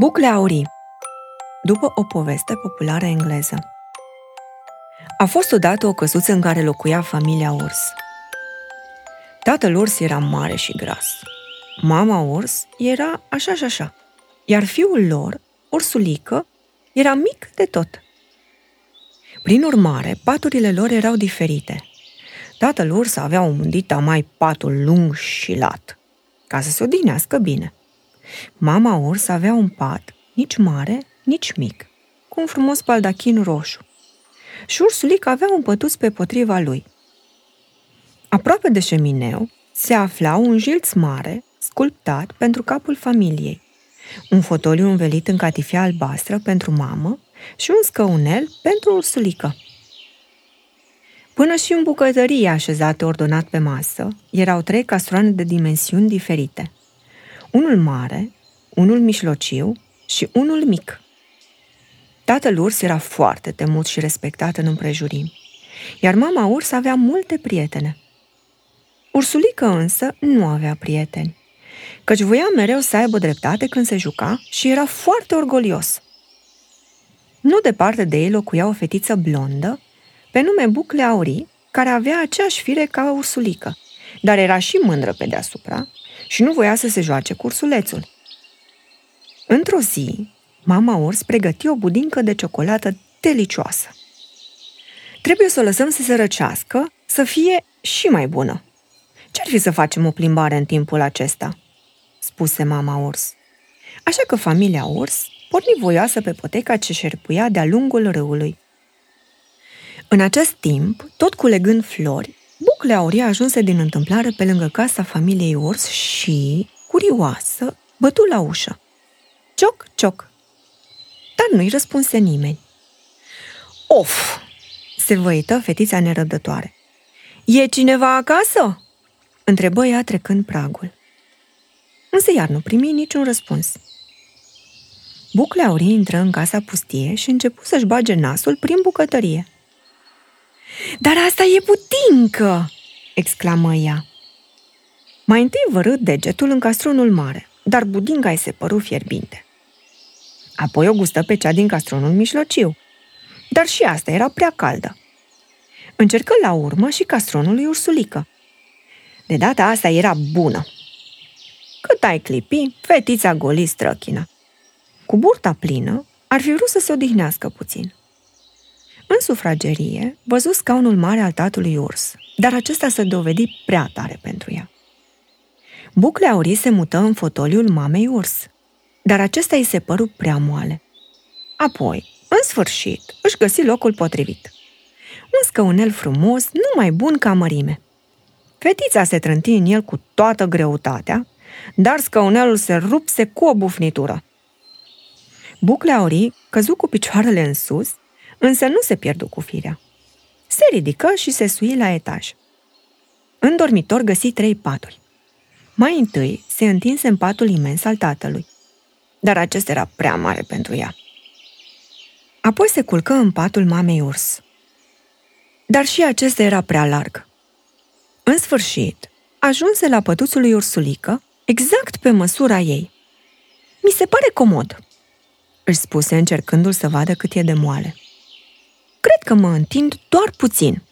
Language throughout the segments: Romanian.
Bucle aurii După o poveste populară engleză A fost odată o căsuță în care locuia familia urs. Tatăl urs era mare și gras. Mama urs era așa și așa. Iar fiul lor, ursulică, era mic de tot. Prin urmare, paturile lor erau diferite. Tatăl urs avea un dita mai patul lung și lat, ca să se odihnească bine. Mama urs avea un pat, nici mare, nici mic, cu un frumos baldachin roșu. Și ursulic avea un pătuț pe potriva lui. Aproape de șemineu se afla un jilț mare, sculptat pentru capul familiei, un fotoliu învelit în catifea albastră pentru mamă și un scăunel pentru ursulică. Până și în bucătărie așezate ordonat pe masă, erau trei castroane de dimensiuni diferite – unul mare, unul mijlociu și unul mic. Tatăl urs era foarte temut și respectat în împrejurim, iar mama urs avea multe prietene. Ursulică însă nu avea prieteni, căci voia mereu să aibă dreptate când se juca și era foarte orgolios. Nu departe de ei locuia o fetiță blondă, pe nume Bucle Aurii, care avea aceeași fire ca ursulică, dar era și mândră pe deasupra și nu voia să se joace cursulețul. Într-o zi, mama urs pregăti o budincă de ciocolată delicioasă. Trebuie să o lăsăm să se răcească, să fie și mai bună. Ce-ar fi să facem o plimbare în timpul acesta? spuse mama urs. Așa că familia urs porni voioasă pe poteca ce șerpuia de-a lungul râului. În acest timp, tot culegând flori, Bucle aurie ajunse din întâmplare pe lângă casa familiei urs și, curioasă, bătu la ușă. Cioc, cioc. Dar nu-i răspunse nimeni. Of! se văită fetița nerăbdătoare. E cineva acasă? întrebă ea trecând pragul. Însă iar nu primi niciun răspuns. Bucle aurii intră în casa pustie și începu să-și bage nasul prin bucătărie – dar asta e putincă!" exclamă ea. Mai întâi vărâ degetul în castronul mare, dar budinga îi se păru fierbinte. Apoi o gustă pe cea din castronul mijlociu, dar și asta era prea caldă. Încercă la urmă și castronul lui Ursulică. De data asta era bună. Cât ai clipi, fetița goli străchină. Cu burta plină, ar fi vrut să se odihnească puțin. În sufragerie, văzut scaunul mare al tatălui urs, dar acesta se dovedi prea tare pentru ea. Bucle aurii se mută în fotoliul mamei urs, dar acesta îi se păru prea moale. Apoi, în sfârșit, își găsi locul potrivit. Un scăunel frumos, nu mai bun ca mărime. Fetița se trânti în el cu toată greutatea, dar scăunelul se rupse cu o bufnitură. Bucle aurii căzu cu picioarele în sus însă nu se pierdu cu firea. Se ridică și se sui la etaj. În dormitor găsi trei paturi. Mai întâi se întinse în patul imens al tatălui, dar acesta era prea mare pentru ea. Apoi se culcă în patul mamei urs. Dar și acesta era prea larg. În sfârșit, ajunse la pătuțul lui Ursulică, exact pe măsura ei. Mi se pare comod, își spuse încercându-l să vadă cât e de moale. Cred că mă întind doar puțin.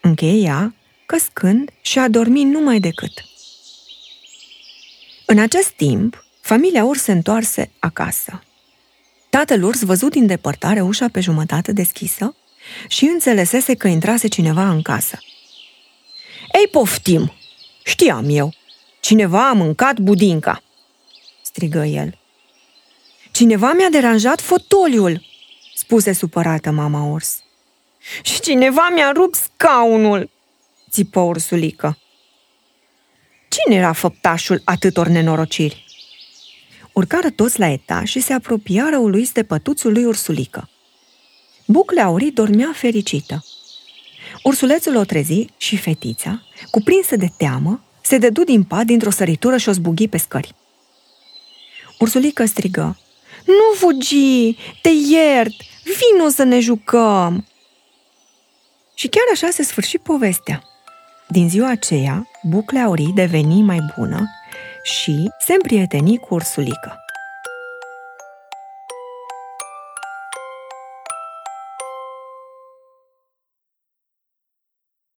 Încheia, căscând și a dormit numai decât. În acest timp, familia urs se întoarse acasă. Tatăl urs văzut din depărtare ușa pe jumătate deschisă și înțelesese că intrase cineva în casă. Ei, poftim! Știam eu! Cineva a mâncat budinca!" strigă el. Cineva mi-a deranjat fotoliul!" spuse supărată mama urs. Și cineva mi-a rupt scaunul, țipă ursulică. Cine era făptașul atâtor nenorociri? Urcară toți la etaj și se apropiară uluiți de pătuțul lui Ursulică. Bucle aurii dormea fericită. Ursulețul o trezi și fetița, cuprinsă de teamă, se dădu din pat dintr-o săritură și o zbughi pe scări. Ursulică strigă, Nu fugi! Te iert! Vino să ne jucăm! Și chiar așa se sfârși povestea. Din ziua aceea, buclea aurii deveni mai bună și se împrieteni cu ursulică.